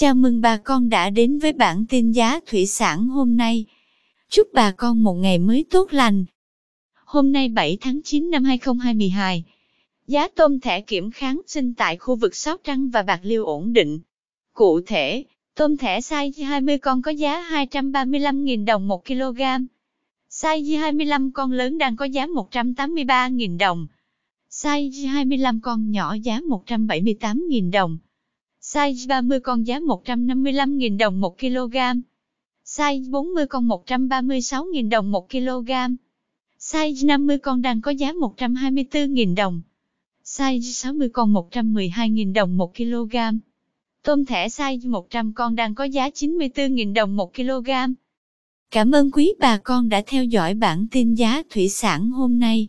Chào mừng bà con đã đến với bản tin giá thủy sản hôm nay. Chúc bà con một ngày mới tốt lành. Hôm nay 7 tháng 9 năm 2022, giá tôm thẻ kiểm kháng sinh tại khu vực Sóc Trăng và Bạc Liêu ổn định. Cụ thể, tôm thẻ size 20 con có giá 235.000 đồng 1 kg. Size 25 con lớn đang có giá 183.000 đồng. Size 25 con nhỏ giá 178.000 đồng. Size 30 con giá 155.000 đồng 1 kg. Size 40 con 136.000 đồng 1 kg. Size 50 con đang có giá 124.000 đồng. Size 60 con 112.000 đồng 1 kg. Tôm thẻ size 100 con đang có giá 94.000 đồng 1 kg. Cảm ơn quý bà con đã theo dõi bản tin giá thủy sản hôm nay.